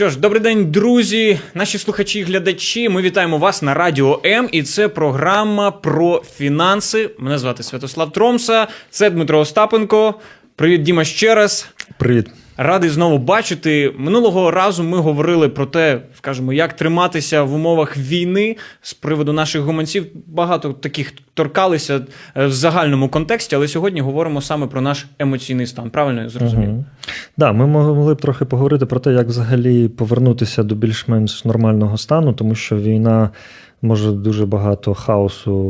Що ж, добрий день, друзі, наші слухачі і глядачі. Ми вітаємо вас на Радіо М, і це програма про фінанси. Мене звати Святослав Тромса, це Дмитро Остапенко. Привіт, Діма, ще раз. Привіт. Радий знову бачити. Минулого разу ми говорили про те, скажімо, як триматися в умовах війни з приводу наших гуманців. Багато таких торкалися е, в загальному контексті, але сьогодні говоримо саме про наш емоційний стан. Правильно я зрозумів? Угу. Да, ми могли б трохи поговорити про те, як взагалі повернутися до більш-менш нормального стану, тому що війна. Може дуже багато хаосу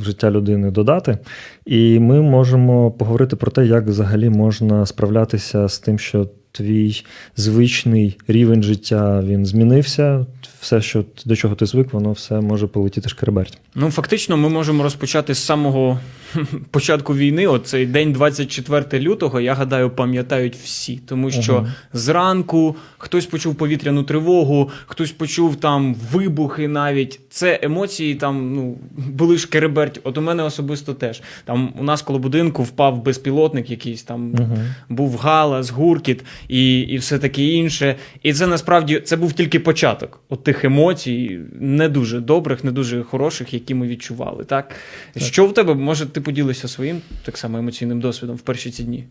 в життя людини додати, і ми можемо поговорити про те, як взагалі можна справлятися з тим, що твій звичний рівень життя він змінився. Все, що до чого ти звик, воно все може полетіти шкереберть. Ну фактично, ми можемо розпочати з самого початку війни. Оцей день 24 лютого. Я гадаю, пам'ятають всі, тому що uh зранку хтось почув повітряну тривогу, хтось почув там вибухи. Навіть це емоції там ну були шкереберть. От у мене особисто теж там у нас коло будинку впав безпілотник, якийсь там uh був галас, гуркіт і і все таке інше. І це насправді це був тільки початок от тих емоцій, не дуже добрих, не дуже хороших, які ми відчували. Так, так. що в тебе може ти поділися своїм так само емоційним досвідом в перші ці дні?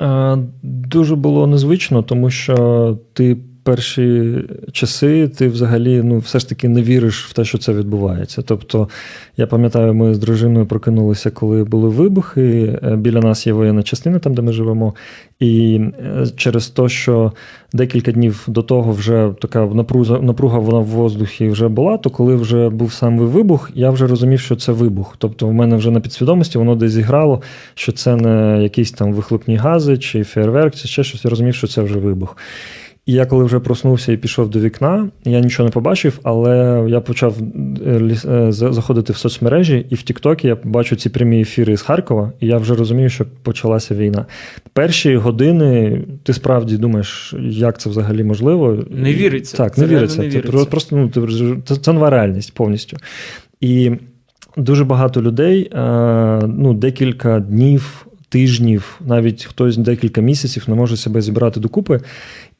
Е, дуже було незвично, тому що ти перші часи ти взагалі ну, все ж таки не віриш в те, що це відбувається. Тобто, я пам'ятаю, ми з дружиною прокинулися, коли були вибухи. Е, біля нас є воєнна частина, там де ми живемо. І е, через те, що декілька днів до того вже така напруга, напруга вона в воздухі вже була, то коли вже був сам вибух, я вже розумів, що це вибух. Тобто, в мене вже на підсвідомості воно десь зіграло, що це не якісь там вихлопні гази чи фейерверк, чи ще щось. Я розумів, що це вже вибух. І я коли вже проснувся і пішов до вікна, я нічого не побачив, але я почав е, е, заходити в соцмережі, і в Тіктокі я бачу ці прямі ефіри з Харкова, і я вже розумію, що почалася війна. Перші години ти справді думаєш, як це взагалі можливо. Не віриться. Так, не віриться. Не віриться. Це просто ну, це, це нова реальність повністю. І дуже багато людей е, ну, декілька днів. Тижнів, навіть хтось декілька місяців не може себе зібрати докупи.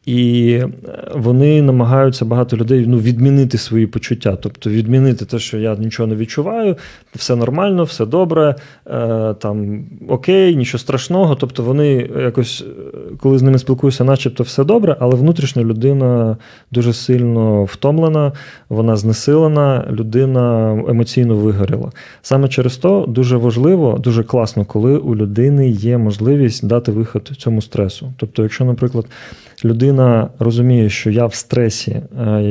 І е, вони намагаються багато людей ну, відмінити свої почуття, тобто відмінити те, що я нічого не відчуваю, все нормально, все добре, е, там окей, нічого страшного. Тобто вони якось, е, коли з ними спілкуюся, начебто все добре, але внутрішня людина дуже сильно втомлена, вона знесилена, людина емоційно вигоріла. Саме через то дуже важливо, дуже класно, коли у людини є можливість дати виход цьому стресу. Тобто, якщо, наприклад, людина розуміє, що я в стресі,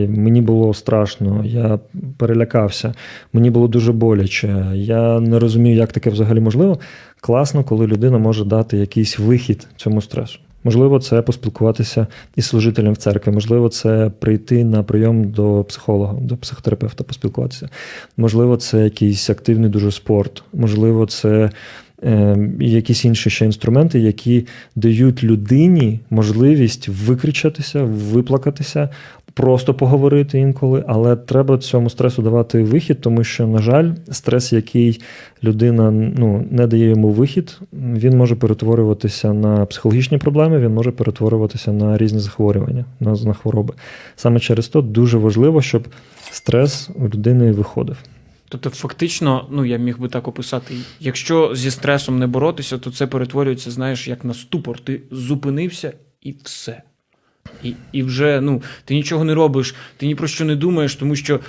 мені було страшно, я перелякався, мені було дуже боляче, я не розумію, як таке взагалі можливо. Класно, коли людина може дати якийсь вихід цьому стресу. Можливо, це поспілкуватися із служителем в церкві, можливо, це прийти на прийом до психолога, до психотерапевта, поспілкуватися. Можливо, це якийсь активний дуже спорт, можливо, це і якісь інші ще інструменти, які дають людині можливість викричатися, виплакатися, просто поговорити інколи, але треба цьому стресу давати вихід, тому що, на жаль, стрес, який людина ну, не дає йому вихід, він може перетворюватися на психологічні проблеми, він може перетворюватися на різні захворювання, на, на хвороби. Саме через то дуже важливо, щоб стрес у людини виходив. Тобто, фактично, ну я міг би так описати, якщо зі стресом не боротися, то це перетворюється, знаєш, як на ступор. Ти зупинився і все. І і вже ну, ти нічого не робиш, ти ні про що не думаєш, тому що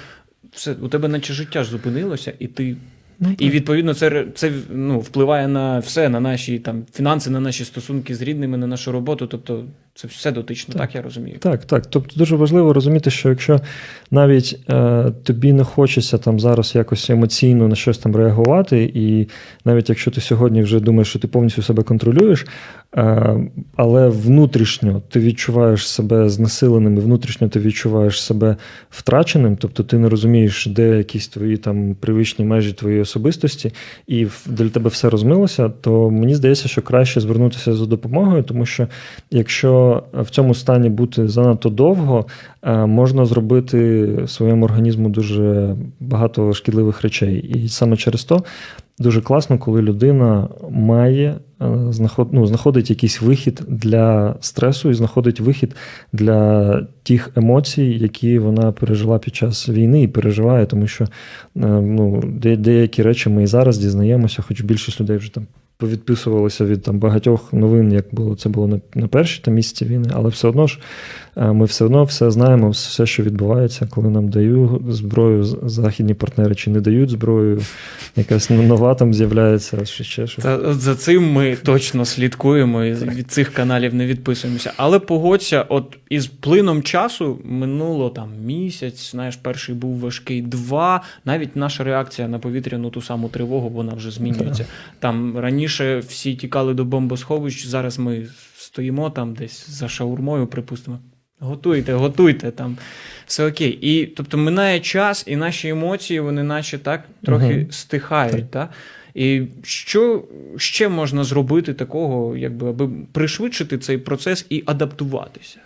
все, у тебе наче життя ж зупинилося, і ти. Ну, і відповідно це це ну, впливає на все, на наші там фінанси, на наші стосунки з рідними, на нашу роботу. Тобто це все дотично, так, так я розумію. Так, так. Тобто дуже важливо розуміти, що якщо навіть е, тобі не хочеться там зараз якось емоційно на щось там реагувати, і навіть якщо ти сьогодні вже думаєш, що ти повністю себе контролюєш, е, але внутрішньо ти відчуваєш себе знесиленим, і внутрішньо ти відчуваєш себе втраченим, тобто ти не розумієш, де якісь твої там привичні межі твоєї особистості, і для тебе все розмилося, то мені здається, що краще звернутися за допомогою, тому що якщо в цьому стані бути занадто довго, е, можна зробити своєму організму дуже багато шкідливих речей. І саме через то дуже класно, коли людина має е, ну, знаходить якийсь вихід для стресу і знаходить вихід для тих емоцій, які вона пережила під час війни і переживає, тому що е, ну, деякі речі ми і зараз дізнаємося, хоч більшість людей вже там повідписувалися від там багатьох новин, як було це було на, на перші там місяці війни, але все одно ж ми все одно все знаємо, все, що відбувається, коли нам дають зброю західні партнери чи не дають зброю, якась нова там з'являється. Чи ще щось. Та за цим ми точно слідкуємо і від цих каналів не відписуємося. Але погодься, от із плином часу минуло там місяць, знаєш, перший був важкий два. Навіть наша реакція на повітряну ту саму тривогу, вона вже змінюється. Там раніше всі тікали до бомбосховищ, зараз ми стоїмо там десь за шаурмою, припустимо. Готуйте, готуйте там, все окей. І тобто минає час, і наші емоції, вони наче так трохи угу. стихають. Так. І що ще можна зробити такого, якби аби пришвидшити цей процес і адаптуватися?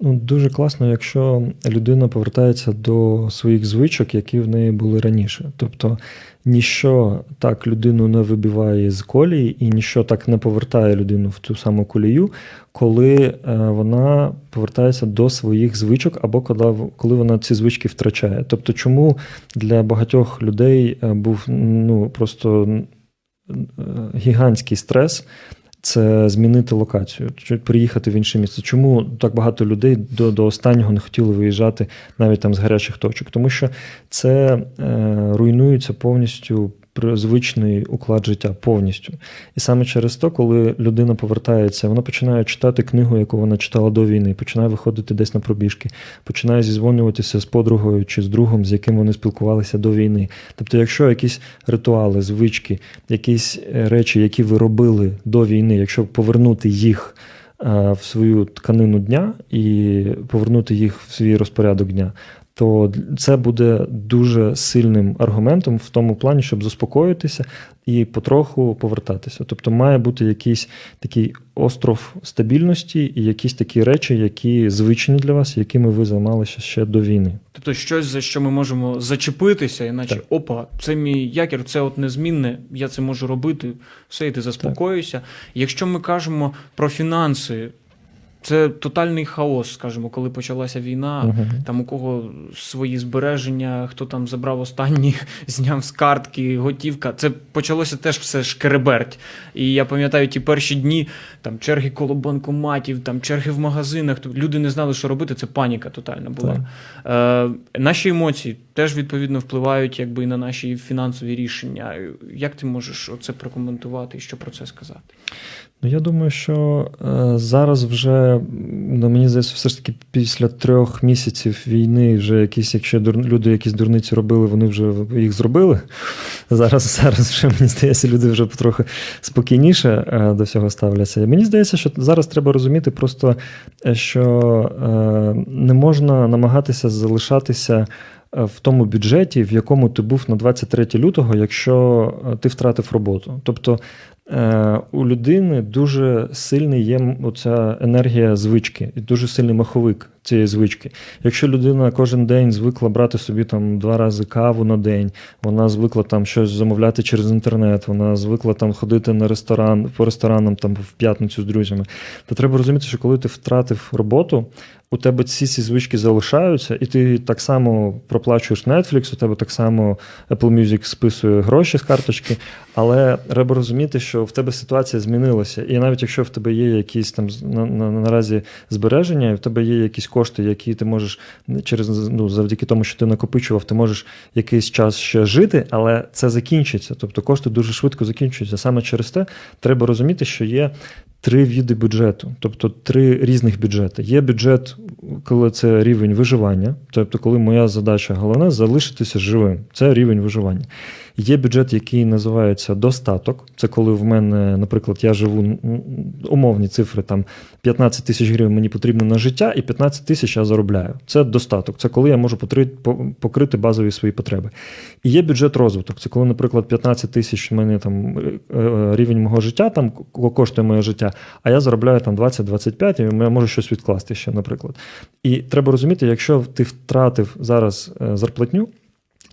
Ну, Дуже класно, якщо людина повертається до своїх звичок, які в неї були раніше. Тобто ніщо так людину не вибиває з колії, і ніщо так не повертає людину в цю саму колію, коли е, вона повертається до своїх звичок, або коли вона ці звички втрачає. Тобто, чому для багатьох людей е, був ну, просто е, гігантський стрес це змінити локацію, приїхати в інше місце. Чому так багато людей до до останнього не хотіли виїжджати навіть там з гарячих точок? Тому що це е, руйнується повністю звичний уклад життя повністю. І саме через то, коли людина повертається, вона починає читати книгу, яку вона читала до війни, починає виходити десь на пробіжки, починає зізвонюватися з подругою чи з другом, з яким вони спілкувалися до війни. Тобто, якщо якісь ритуали, звички, якісь е, речі, які ви робили до війни, якщо повернути їх. Е, в свою тканину дня і повернути їх в свій розпорядок дня, то це буде дуже сильним аргументом в тому плані, щоб заспокоїтися і потроху повертатися. Тобто має бути якийсь такий остров стабільності і якісь такі речі, які звичні для вас, якими ви займалися ще до війни. Тобто, щось за що ми можемо зачепитися, іначе так. опа, це мій якір, це от незмінне, я це можу робити, все, і ти заспокоюся. Якщо ми кажемо про фінанси. Це тотальний хаос, скажімо, коли почалася війна. Uh-huh. Там у кого свої збереження, хто там забрав останні, зняв з картки, готівка. Це почалося теж все шкереберть. І я пам'ятаю ті перші дні, там черги коло банкоматів, там черги в магазинах. Люди не знали, що робити. Це паніка тотальна була. Uh-huh. Е, Наші емоції теж відповідно впливають якби і на наші фінансові рішення. Як ти можеш це прокоментувати і що про це сказати? Ну, я думаю, що е, зараз вже ну, мені здається, все ж таки після трьох місяців війни, вже якісь, якщо люди якісь дурниці робили, вони вже їх зробили. Зараз зараз вже мені здається, люди вже потрохи спокійніше е, до всього ставляться. Мені здається, що зараз треба розуміти просто, е, що не можна намагатися залишатися. В тому бюджеті, в якому ти був на 23 лютого, якщо ти втратив роботу. Тобто у людини дуже сильний є оця енергія звички, і дуже сильний маховик цієї звички. Якщо людина кожен день звикла брати собі там два рази каву на день, вона звикла там щось замовляти через інтернет, вона звикла там ходити на ресторан по ресторанам там в п'ятницю з друзями, то треба розуміти, що коли ти втратив роботу, у тебе ці ці звички залишаються, і ти так само проплачуєш Netflix, у тебе так само Apple Music списує гроші з карточки, але треба розуміти, що в тебе ситуація змінилася. І навіть якщо в тебе є якісь там на, на, наразі збереження, і в тебе є якісь кошти, які ти можеш через ну, завдяки тому, що ти накопичував, ти можеш якийсь час ще жити, але це закінчиться. Тобто кошти дуже швидко закінчуються. Саме через те треба розуміти, що є три види бюджету, тобто три різних бюджети. Є бюджет, коли це рівень виживання, тобто, коли моя задача головна залишитися живим. Це рівень виживання. Є бюджет, який називається достаток. Це коли в мене, наприклад, я живу умовні цифри, там 15 тисяч гривень мені потрібно на життя, і 15 тисяч я заробляю. Це достаток. Це коли я можу покрити базові свої потреби. І є бюджет розвиток. Це коли, наприклад, 15 тисяч в мене там е, е, рівень мого життя, там коштує моє життя, а я заробляю там 20-25, і я можу щось відкласти ще, наприклад. І треба розуміти, якщо ти втратив зараз е, зарплатню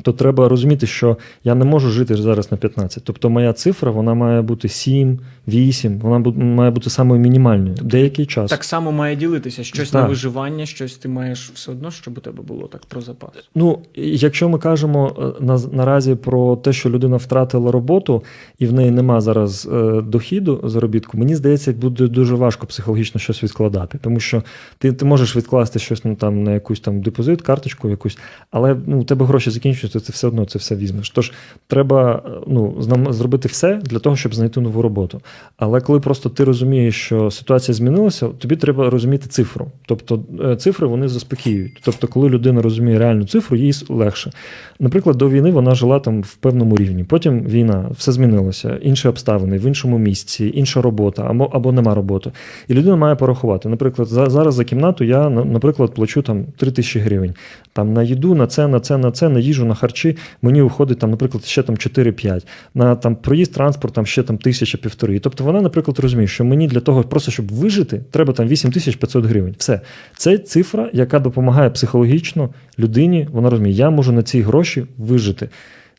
то треба розуміти, що я не можу жити зараз на 15. Тобто моя цифра вона має бути 7, 8, вона має бути самою мінімальною. Деякий час. Так само має ділитися. Щось Так. на виживання, щось ти маєш все одно, щоб у тебе було так про запас. Ну, якщо ми кажемо е, на, наразі про те, що людина втратила роботу і в неї нема зараз е, дохіду заробітку, мені здається, буде дуже важко психологічно щось відкладати, тому що ти, ти можеш відкласти щось ну, там, на якусь там депозит, карточку якусь, але ну, у тебе гроші закінчуються, ти все одно це все візьмеш. Тож треба ну, зробити все для того, щоб знайти нову роботу. Але коли просто ти розумієш, що ситуація змінилася, тобі треба розуміти цифру. Тобто е, цифри вони заспокіюють. Тобто, коли людина розуміє реальну цифру, їй легше. Наприклад, до війни вона жила там в певному рівні. Потім війна, все змінилося, інші обставини, в іншому місці, інша робота або, або нема роботи. І людина має порахувати. Наприклад, за, зараз за кімнату я, наприклад, плачу там 3 тисячі гривень. Там на їду, на це, на це, на це, на їжу, на харчі мені виходить там, наприклад, ще там 4-5. На там проїзд, транспорт, там ще там тисяча півтори. Тобто вона, наприклад, розуміє, що мені для того, просто щоб вижити, треба там 8500 гривень. Все. Це цифра, яка допомагає психологічно людині. Вона розуміє, я можу на ці гроші вижити.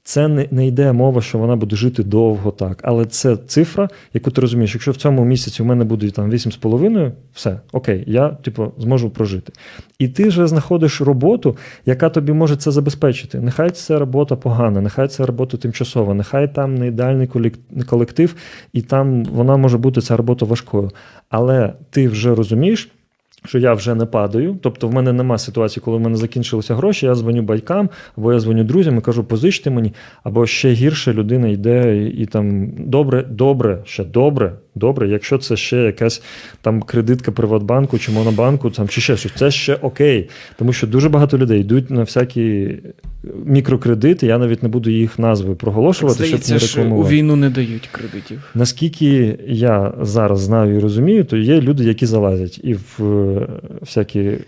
Це не, не йде мова, що вона буде жити довго так. Але це цифра, яку ти розумієш, якщо в цьому місяці в мене буде там 8,5, все, окей, я типу, зможу прожити. І ти вже знаходиш роботу, яка тобі може це забезпечити. Нехай це робота погана, нехай це робота тимчасова, нехай там не ідеальний колектив, і там вона може бути ця робота важкою. Але ти вже розумієш. Що я вже не падаю, тобто в мене нема ситуації, коли в мене закінчилися гроші, я дзвоню батькам, або я дзвоню друзям і кажу, позичте мені, або ще гірше людина йде і, і там добре, добре, ще добре, добре, якщо це ще якась там кредитка Приватбанку чи Монобанку, там чи ще щось, це ще окей. Тому що дуже багато людей йдуть на всякі мікрокредити, я навіть не буду їх назви проголошувати, Здається, щоб не що у війну не дають кредитів. Наскільки я зараз знаю і розумію, то є люди, які залазять і в е, всякі е,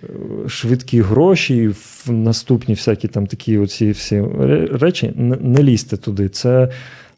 швидкі гроші, і в наступні всякі там такі оці всі речі. Не, не лізьте туди. Це.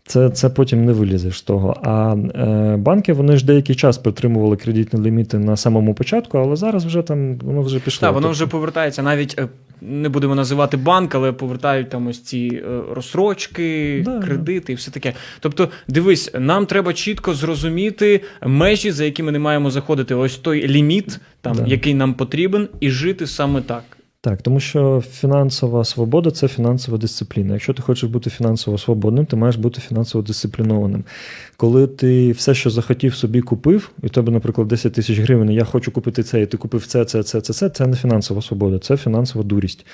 Це, це потім не вилізеш з того. А е, банки вони ж деякий час притримували кредитні ліміти на самому початку, але зараз вже там воно вже пішло. Так, воно Тобто- вже повертається навіть. е, Не будемо називати банк, але повертають там ось ці е, розсрочки, Да, кредити і все таке. Тобто, дивись, нам треба чітко зрозуміти межі, за якими не маємо заходити. Ось той ліміт, там Да. який нам потрібен, і жити саме так. Так, тому що фінансова свобода це фінансова дисципліна. Якщо ти хочеш бути фінансово свободним, ти маєш бути фінансово дисциплінованим. Коли ти все, що захотів, собі купив, і в тебе, наприклад, 10 тисяч гривень, я хочу купити це, і ти купив це, це, це, це, це, це не фінансова свобода, це фінансова дурість.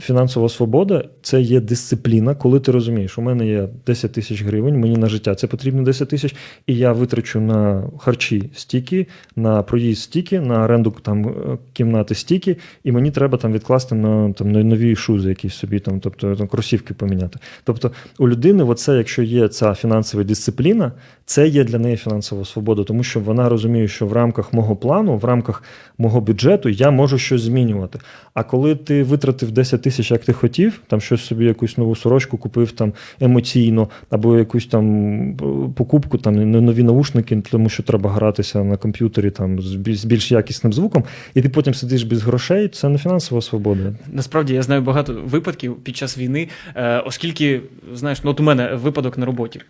Фінансова свобода це є дисципліна, коли ти розумієш, у мене є 10 тисяч гривень, мені на життя це потрібно 10 тисяч, і я витрачу на харчі стільки, на проїзд стільки, на оренду там е, кімнати стільки, і мені треба там відкласти на там на нові шузи, якісь собі там, тобто там кросівки поміняти. Тобто у людини, оце, якщо є ця фінансова дисципліна, це є для неї фінансова свобода, тому що вона розуміє, що в рамках мого плану, в рамках мого бюджету я можу щось змінювати. А коли ти витратив 10 тисяч, як ти хотів, там щось собі якусь нову сорочку купив там емоційно, або якусь там е, покупку, там нові наушники, тому що треба гратися на комп'ютері там з більш якісним звуком, і ти потім сидиш без грошей, це не фінансова свобода. Насправді я знаю багато випадків під час війни, е, оскільки, знаєш, ну от у мене випадок на роботі.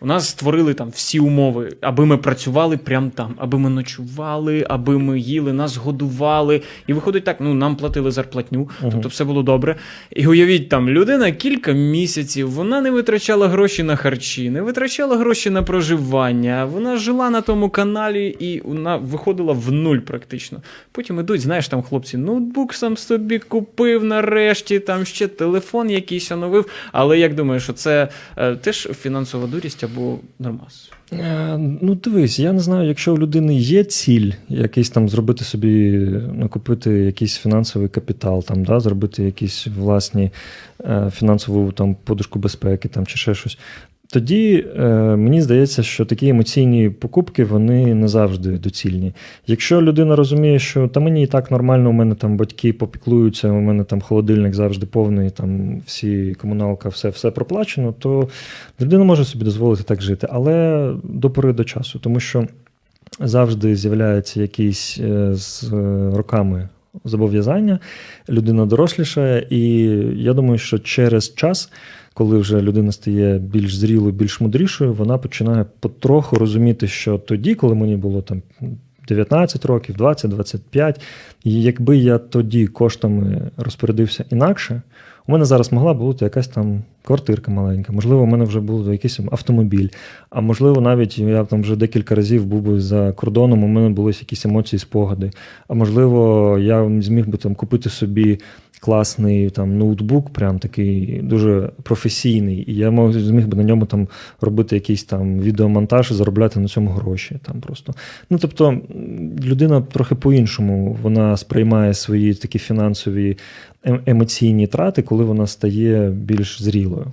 У нас створили там всі умови, аби ми працювали прямо там, аби ми ночували, аби ми їли, нас годували. І виходить так, ну нам платили зарплатню, Мгм. тобто все було добре. І уявіть, там людина кілька місяців, вона не витрачала гроші на харчі, не витрачала гроші на проживання. Вона жила на тому каналі і вона виходила в нуль практично. Потім ідуть, знаєш, там хлопці, ноутбук сам собі купив нарешті, там ще телефон якийсь оновив. Але як думаєш, що це е, теж фінансова дурість або нормас? Е, Ну, дивись, я не знаю, якщо у людини є ціль, якийсь там зробити собі, накопити якийсь фінансовий капітал, там, да, зробити якісь власні е, фінансову там, подушку безпеки там, чи ще щось. Тоді е, мені здається, що такі емоційні покупки вони не завжди доцільні. Якщо людина розуміє, що та мені і так нормально, у мене там батьки попіклуються, у мене там холодильник завжди повний, там всі комуналка, все, все проплачено, то людина може собі дозволити так жити, але до пори до часу, тому що завжди з'являються якісь е, з е, роками зобов'язання, людина дорослішає, і я думаю, що через час. Коли вже людина стає більш зрілою, більш мудрішою, вона починає потроху розуміти, що тоді, коли мені було там 19 років, 20-25, і якби я тоді коштами розпорядився інакше, у мене зараз могла бути якась там квартирка маленька, можливо, у мене вже був якийсь автомобіль, а можливо, навіть я там вже декілька разів був би за кордоном, у мене були якісь емоції, спогади. А можливо, я зміг би там купити собі класний там ноутбук, прям такий дуже професійний, і я мог зміг би на ньому там робити якийсь там відеомонтаж і заробляти на цьому гроші. Там просто. Ну тобто людина трохи по-іншому вона сприймає свої такі фінансові емоційні трати, коли вона стає більш зрілою.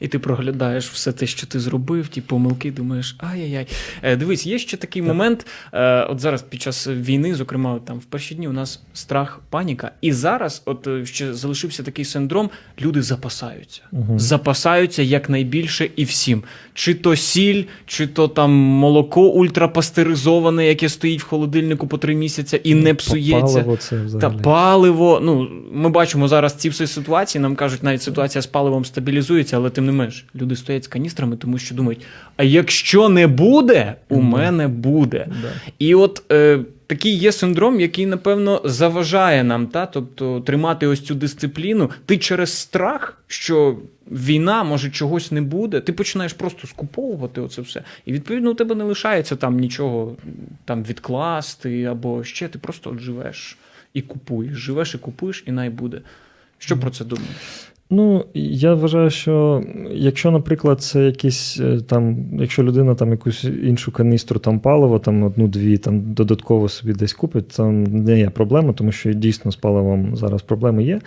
І ти проглядаєш все те, що ти зробив, ті помилки, думаєш, ай-яй-яй. Е, дивись, є ще такий так. момент. Е, от зараз під час війни, зокрема, там в перші дні у нас страх, паніка. І зараз, от ще залишився такий синдром, люди запасаються. Угу. Запасаються якнайбільше і всім. Чи то сіль, чи то там молоко ультрапастеризоване, яке стоїть в холодильнику по три місяці і не псується. Паливо це Та паливо. Ну, ми бачимо зараз ці всі ситуації. Нам кажуть, навіть ситуація з паливом стабілізується, але тим не менш, люди стоять з каністрами, тому що думають: а якщо не буде, у мене буде. Да. І от е, такий є синдром, який, напевно, заважає нам, та? тобто тримати ось цю дисципліну. Ти через страх, що війна, може, чогось не буде, ти починаєш просто скуповувати оце все. І відповідно у тебе не лишається там нічого там відкласти або ще. Ти просто от живеш і купуєш. Живеш і купуєш, і най буде. Що про це думаєш? Ну, я вважаю, що якщо, наприклад, це якісь е, там, якщо людина там якусь іншу каністру там паливо, там одну-дві там додатково собі десь купить, там не є проблема, тому що дійсно з паливом зараз проблеми є.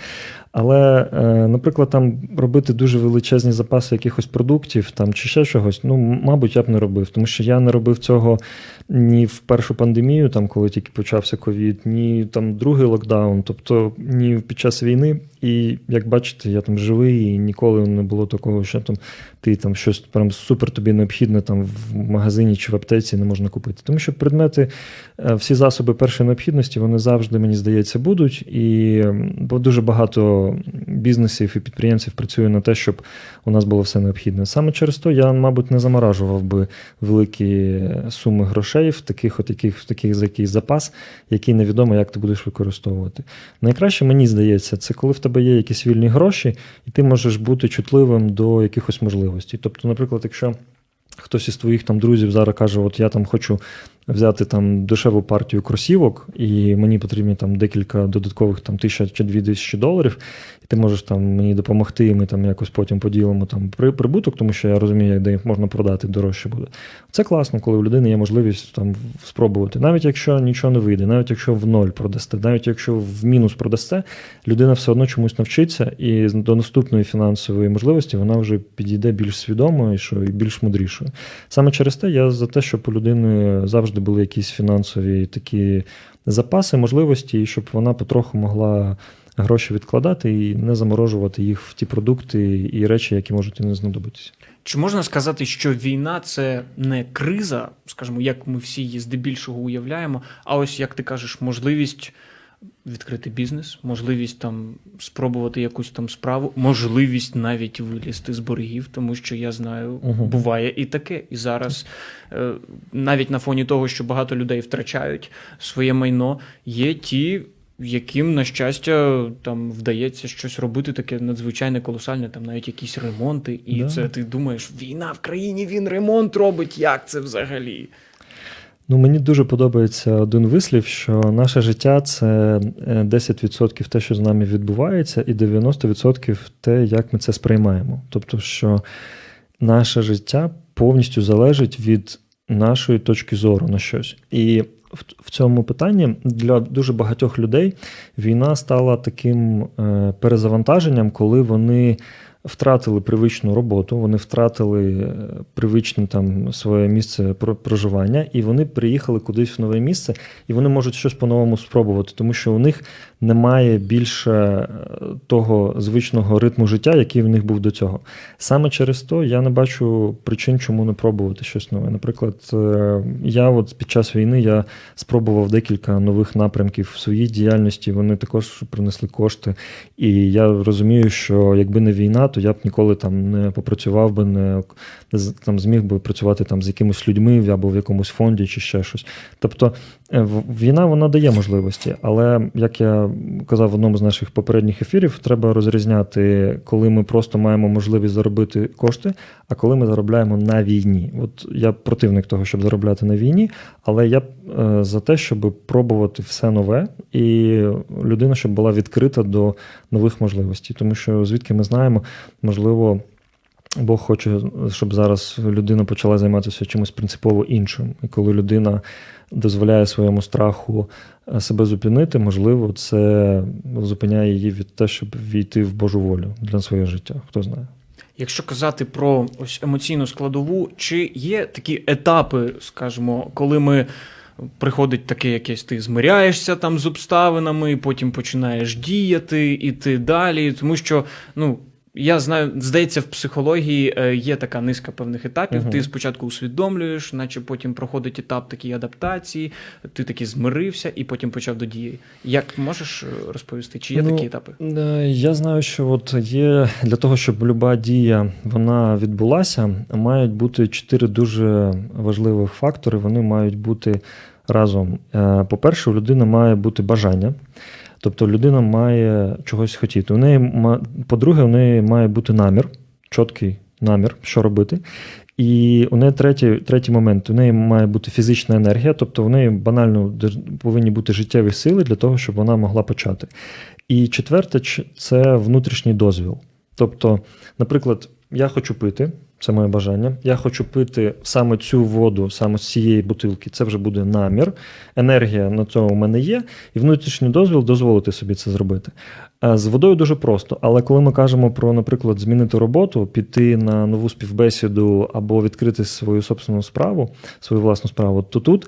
Але, е, наприклад, там робити дуже величезні запаси якихось продуктів там чи ще чогось, ну, мабуть, я б не робив, тому що я не робив цього ні в першу пандемію, там коли тільки почався ковід, ні там другий локдаун, тобто ні під час війни. І як бачите, я там живий, і ніколи не було такого, що там ти там щось прям супер тобі необхідне там в магазині чи в аптеці не можна купити. Тому що предмети, е, всі засоби першої необхідності, вони завжди, мені здається, будуть. І бо дуже багато бізнесів і підприємців працює на те, щоб у нас було все необхідне. Саме через то я, мабуть, не заморажував би великі суми грошей в таких, от яких в таких за якийсь запас, який невідомо, як ти будеш використовувати. Найкраще мені здається, це коли в тебе є якісь вільні гроші, і ти можеш бути чутливим до якихось можливостей. Тобто, наприклад, якщо хтось із твоїх там друзів зараз каже, от я там хочу взяти там дешеву партію кросівок, і мені потрібні там декілька додаткових там тисяч чи дві тисячі доларів, і ти можеш там мені допомогти, і ми там якось потім поділимо там прибуток, тому що я розумію, де їх можна продати дорожче буде. Це класно, коли у людини є можливість там спробувати. Навіть якщо нічого не вийде, навіть якщо в ноль продасте, навіть якщо в мінус продасте, людина все одно чомусь навчиться, і до наступної фінансової можливості вона вже підійде більш свідомою що і більш мудрішою. Саме через те я за те, щоб у людини завжди завжди були якісь фінансові такі запаси, можливості, і щоб вона потроху могла гроші відкладати і не заморожувати їх в ті продукти і речі, які можуть і не знадобитися. Чи можна сказати, що війна це не криза, скажімо, як ми всі її здебільшого уявляємо, а ось як ти кажеш, можливість відкрити бізнес, можливість там спробувати якусь там справу, можливість навіть вилізти з боргів, тому що я знаю, угу. буває і таке. І зараз е, навіть на фоні того, що багато людей втрачають своє майно, є ті. Яким, на щастя, там вдається щось робити, таке надзвичайне колосальне, там навіть якісь ремонти, і да. це ти думаєш, війна в країні він ремонт робить. Як це взагалі? Ну, мені дуже подобається один вислів, що наше життя це 10% е, те, що з нами відбувається, і 90% те, як ми це сприймаємо. Тобто, що наше життя повністю залежить від нашої точки зору на щось. І в цьому питанні для дуже багатьох людей війна стала таким е, перезавантаженням, коли вони втратили привичну роботу, вони втратили е, привичне там своє місце проживання, і вони приїхали кудись в нове місце, і вони можуть щось по-новому спробувати, тому що у них немає більше е, того звичного ритму життя, який в них був до цього. Саме через то я не бачу причин, чому не пробувати щось нове. Наприклад, е, я от під час війни я спробував декілька нових напрямків в своїй діяльності. Вони також принесли кошти. І я розумію, що якби не війна, то я б ніколи там не попрацював би, не там зміг би працювати там з якимись людьми або в якомусь фонді чи ще щось. Тобто е, війна вона дає можливості, але як я казав в одному з наших попередніх ефірів, треба розрізняти, коли ми просто маємо можливість заробити кошти, а коли ми заробляємо на війні. От я противник того, щоб заробляти на війні, але я е, за те, щоб пробувати все нове, і людина, щоб була відкрита до нових можливостей, тому що звідки ми знаємо, можливо. Бог хоче, щоб зараз людина почала займатися чимось принципово іншим. І коли людина дозволяє своєму страху е, себе зупинити, можливо, це зупиняє її від те, щоб війти в Божу волю для свого життя. Хто знає. Якщо казати про ось емоційну складову, чи є такі етапи, скажімо, коли ми. Приходить таке якесь, ти змиряєшся там з обставинами, потім починаєш діяти, іти далі. Тому що ну, я знаю, здається, в психології е, є така низка певних етапів. Uh-huh. Ти спочатку усвідомлюєш, наче потім проходить етап такої адаптації, ти таки змирився і потім почав до дії. Як можеш е, розповісти, чи є ну, такі етапи? Е, я знаю, що от є для того, щоб люба дія вона відбулася, мають бути чотири дуже важливих фактори. Вони мають бути разом. По-перше, у людини має бути бажання. Тобто людина має чогось хотіти. У неї, По-друге, у неї має бути намір, чіткий намір, що робити. І у неї третій третій момент: у неї має бути фізична енергія, тобто у неї банально повинні бути життєві сили для того, щоб вона могла почати. І четверте, це внутрішній дозвіл. Тобто, наприклад, я хочу пити, це моє бажання. Я хочу пити саме цю воду, саме з цієї бутилки. Це вже буде намір. Енергія на цьому в мене є, і внутрішній дозвіл дозволити собі це зробити. З водою дуже просто, але коли ми кажемо про, наприклад, змінити роботу, піти на нову співбесіду або відкрити свою собственну справу, свою власну справу, то тут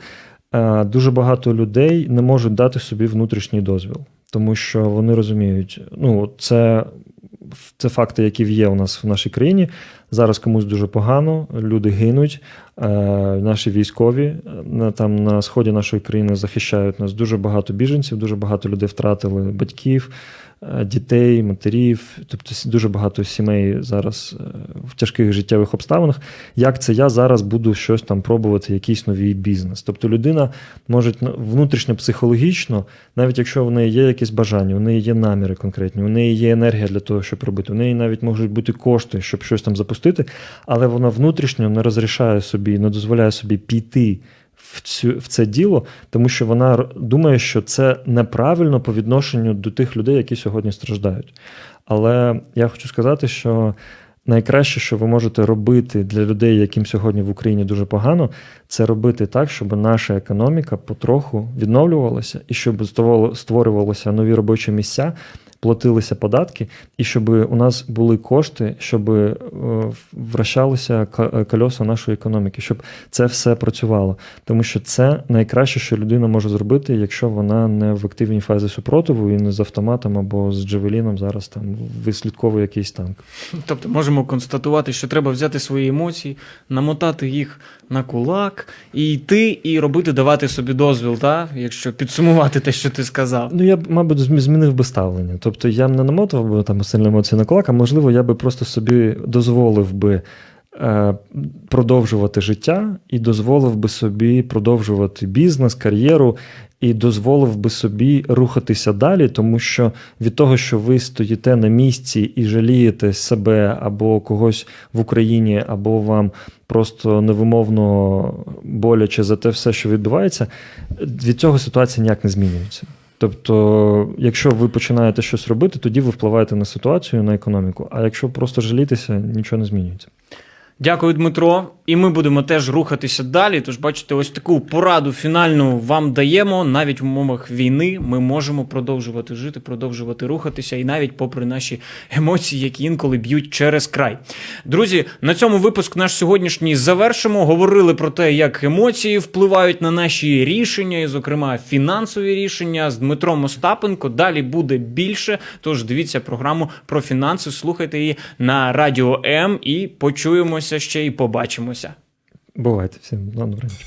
дуже багато людей не можуть дати собі внутрішній дозвіл, тому що вони розуміють, ну це це факти, які є у нас в нашій країні. Зараз комусь дуже погано, люди гинуть. Е, наші військові на там на сході нашої країни захищають нас дуже багато біженців, дуже багато людей втратили батьків. Е, дітей, матерів, тобто дуже багато сімей зараз е, в тяжких життєвих обставинах. Як це я зараз буду щось там пробувати, якийсь новий бізнес? Тобто людина може внутрішньо психологічно, навіть якщо в неї є якісь бажання, у неї є наміри конкретні, у неї є енергія для того, щоб робити, у неї навіть можуть бути кошти, щоб щось там запустити, але вона внутрішньо не розрішає собі, не дозволяє собі піти в цю в це діло, тому що вона думає, що це неправильно по відношенню до тих людей, які сьогодні страждають. Але я хочу сказати, що найкраще, що ви можете робити для людей, яким сьогодні в Україні дуже погано, це робити так, щоб наша економіка потроху відновлювалася і щоб створювалися нові робочі місця, платилися податки, і щоб у нас були кошти, щоб е, вращалися е, кольоса нашої економіки, щоб це все працювало. Тому що це найкраще, що людина може зробити, якщо вона не в активній фазі супротиву і не з автоматом або з Джевеліном зараз там вислідковує якийсь танк. Тобто можемо констатувати, що треба взяти свої емоції, намотати їх на кулак і йти, і робити, давати собі дозвіл, та? якщо підсумувати те, що ти сказав. Ну я б, мабуть, змінив би ставлення. Тобто я б не намотував би там сильно емоції на кулак, а можливо, я би просто собі дозволив би. Е, продовжувати життя і дозволив би собі продовжувати бізнес, кар'єру, і дозволив би собі рухатися далі, тому що від того, що ви стоїте на місці і жалієте себе або когось в Україні, або вам просто невимовно боляче за те все, що відбувається, від цього ситуація ніяк не змінюється. Тобто, якщо ви починаєте щось робити, тоді ви впливаєте на ситуацію, на економіку. А якщо просто жалітися, нічого не змінюється. Дякую, Дмитро. І ми будемо теж рухатися далі. Тож, бачите, ось таку пораду фінальну вам даємо. Навіть в умовах війни ми можемо продовжувати жити, продовжувати рухатися, і навіть попри наші емоції, які інколи б'ють через край. Друзі, на цьому випуск наш сьогоднішній завершимо. Говорили про те, як емоції впливають на наші рішення, і, зокрема, фінансові рішення з Дмитром Остапенко. Далі буде більше. Тож дивіться програму про фінанси, слухайте її на радіо М і почуємося ще і побачимося. Бувайте всім. Ладно, вранці.